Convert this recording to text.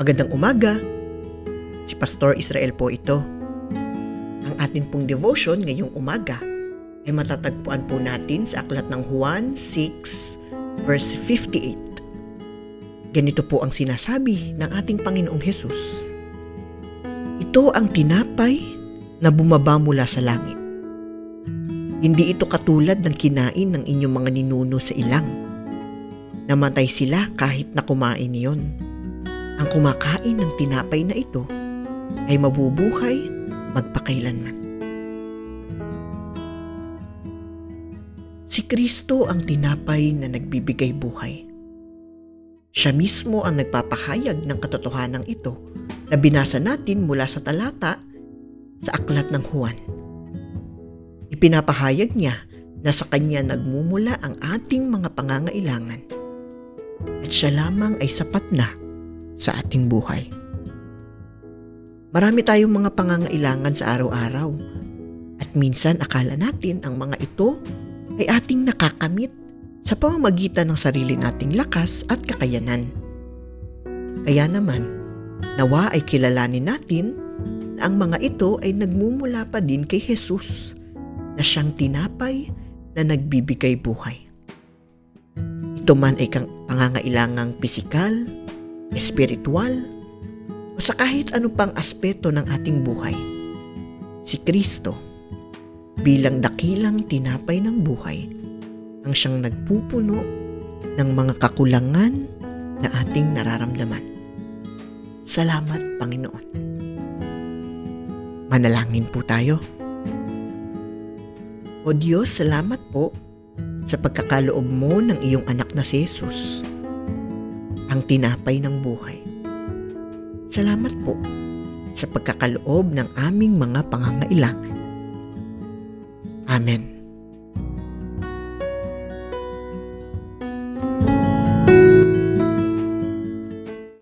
Magandang umaga. Si Pastor Israel po ito. Ang atin pong devotion ngayong umaga ay matatagpuan po natin sa aklat ng Juan 6 verse 58. Ganito po ang sinasabi ng ating Panginoong Hesus. Ito ang tinapay na bumaba mula sa langit. Hindi ito katulad ng kinain ng inyong mga ninuno sa ilang. Namatay sila kahit na kumain iyon. Ang kumakain ng tinapay na ito ay mabubuhay magpakailanman. Si Kristo ang tinapay na nagbibigay buhay. Siya mismo ang nagpapahayag ng katotohanan ito na binasa natin mula sa talata sa aklat ng Juan. Ipinapahayag niya na sa kanya nagmumula ang ating mga pangangailangan at siya lamang ay sapat na sa ating buhay. Marami tayong mga pangangailangan sa araw-araw at minsan akala natin ang mga ito ay ating nakakamit sa pamamagitan ng sarili nating lakas at kakayanan. Kaya naman, nawa ay kilalanin natin na ang mga ito ay nagmumula pa din kay Jesus na siyang tinapay na nagbibigay buhay. Ito man ay pangangailangang pisikal, espiritual, o sa kahit ano pang aspeto ng ating buhay. Si Kristo, bilang dakilang tinapay ng buhay, ang siyang nagpupuno ng mga kakulangan na ating nararamdaman. Salamat, Panginoon. Manalangin po tayo. O Diyos, salamat po sa pagkakaloob mo ng iyong anak na si Jesus ang tinapay ng buhay. Salamat po sa pagkakaloob ng aming mga pangangailangan. Amen.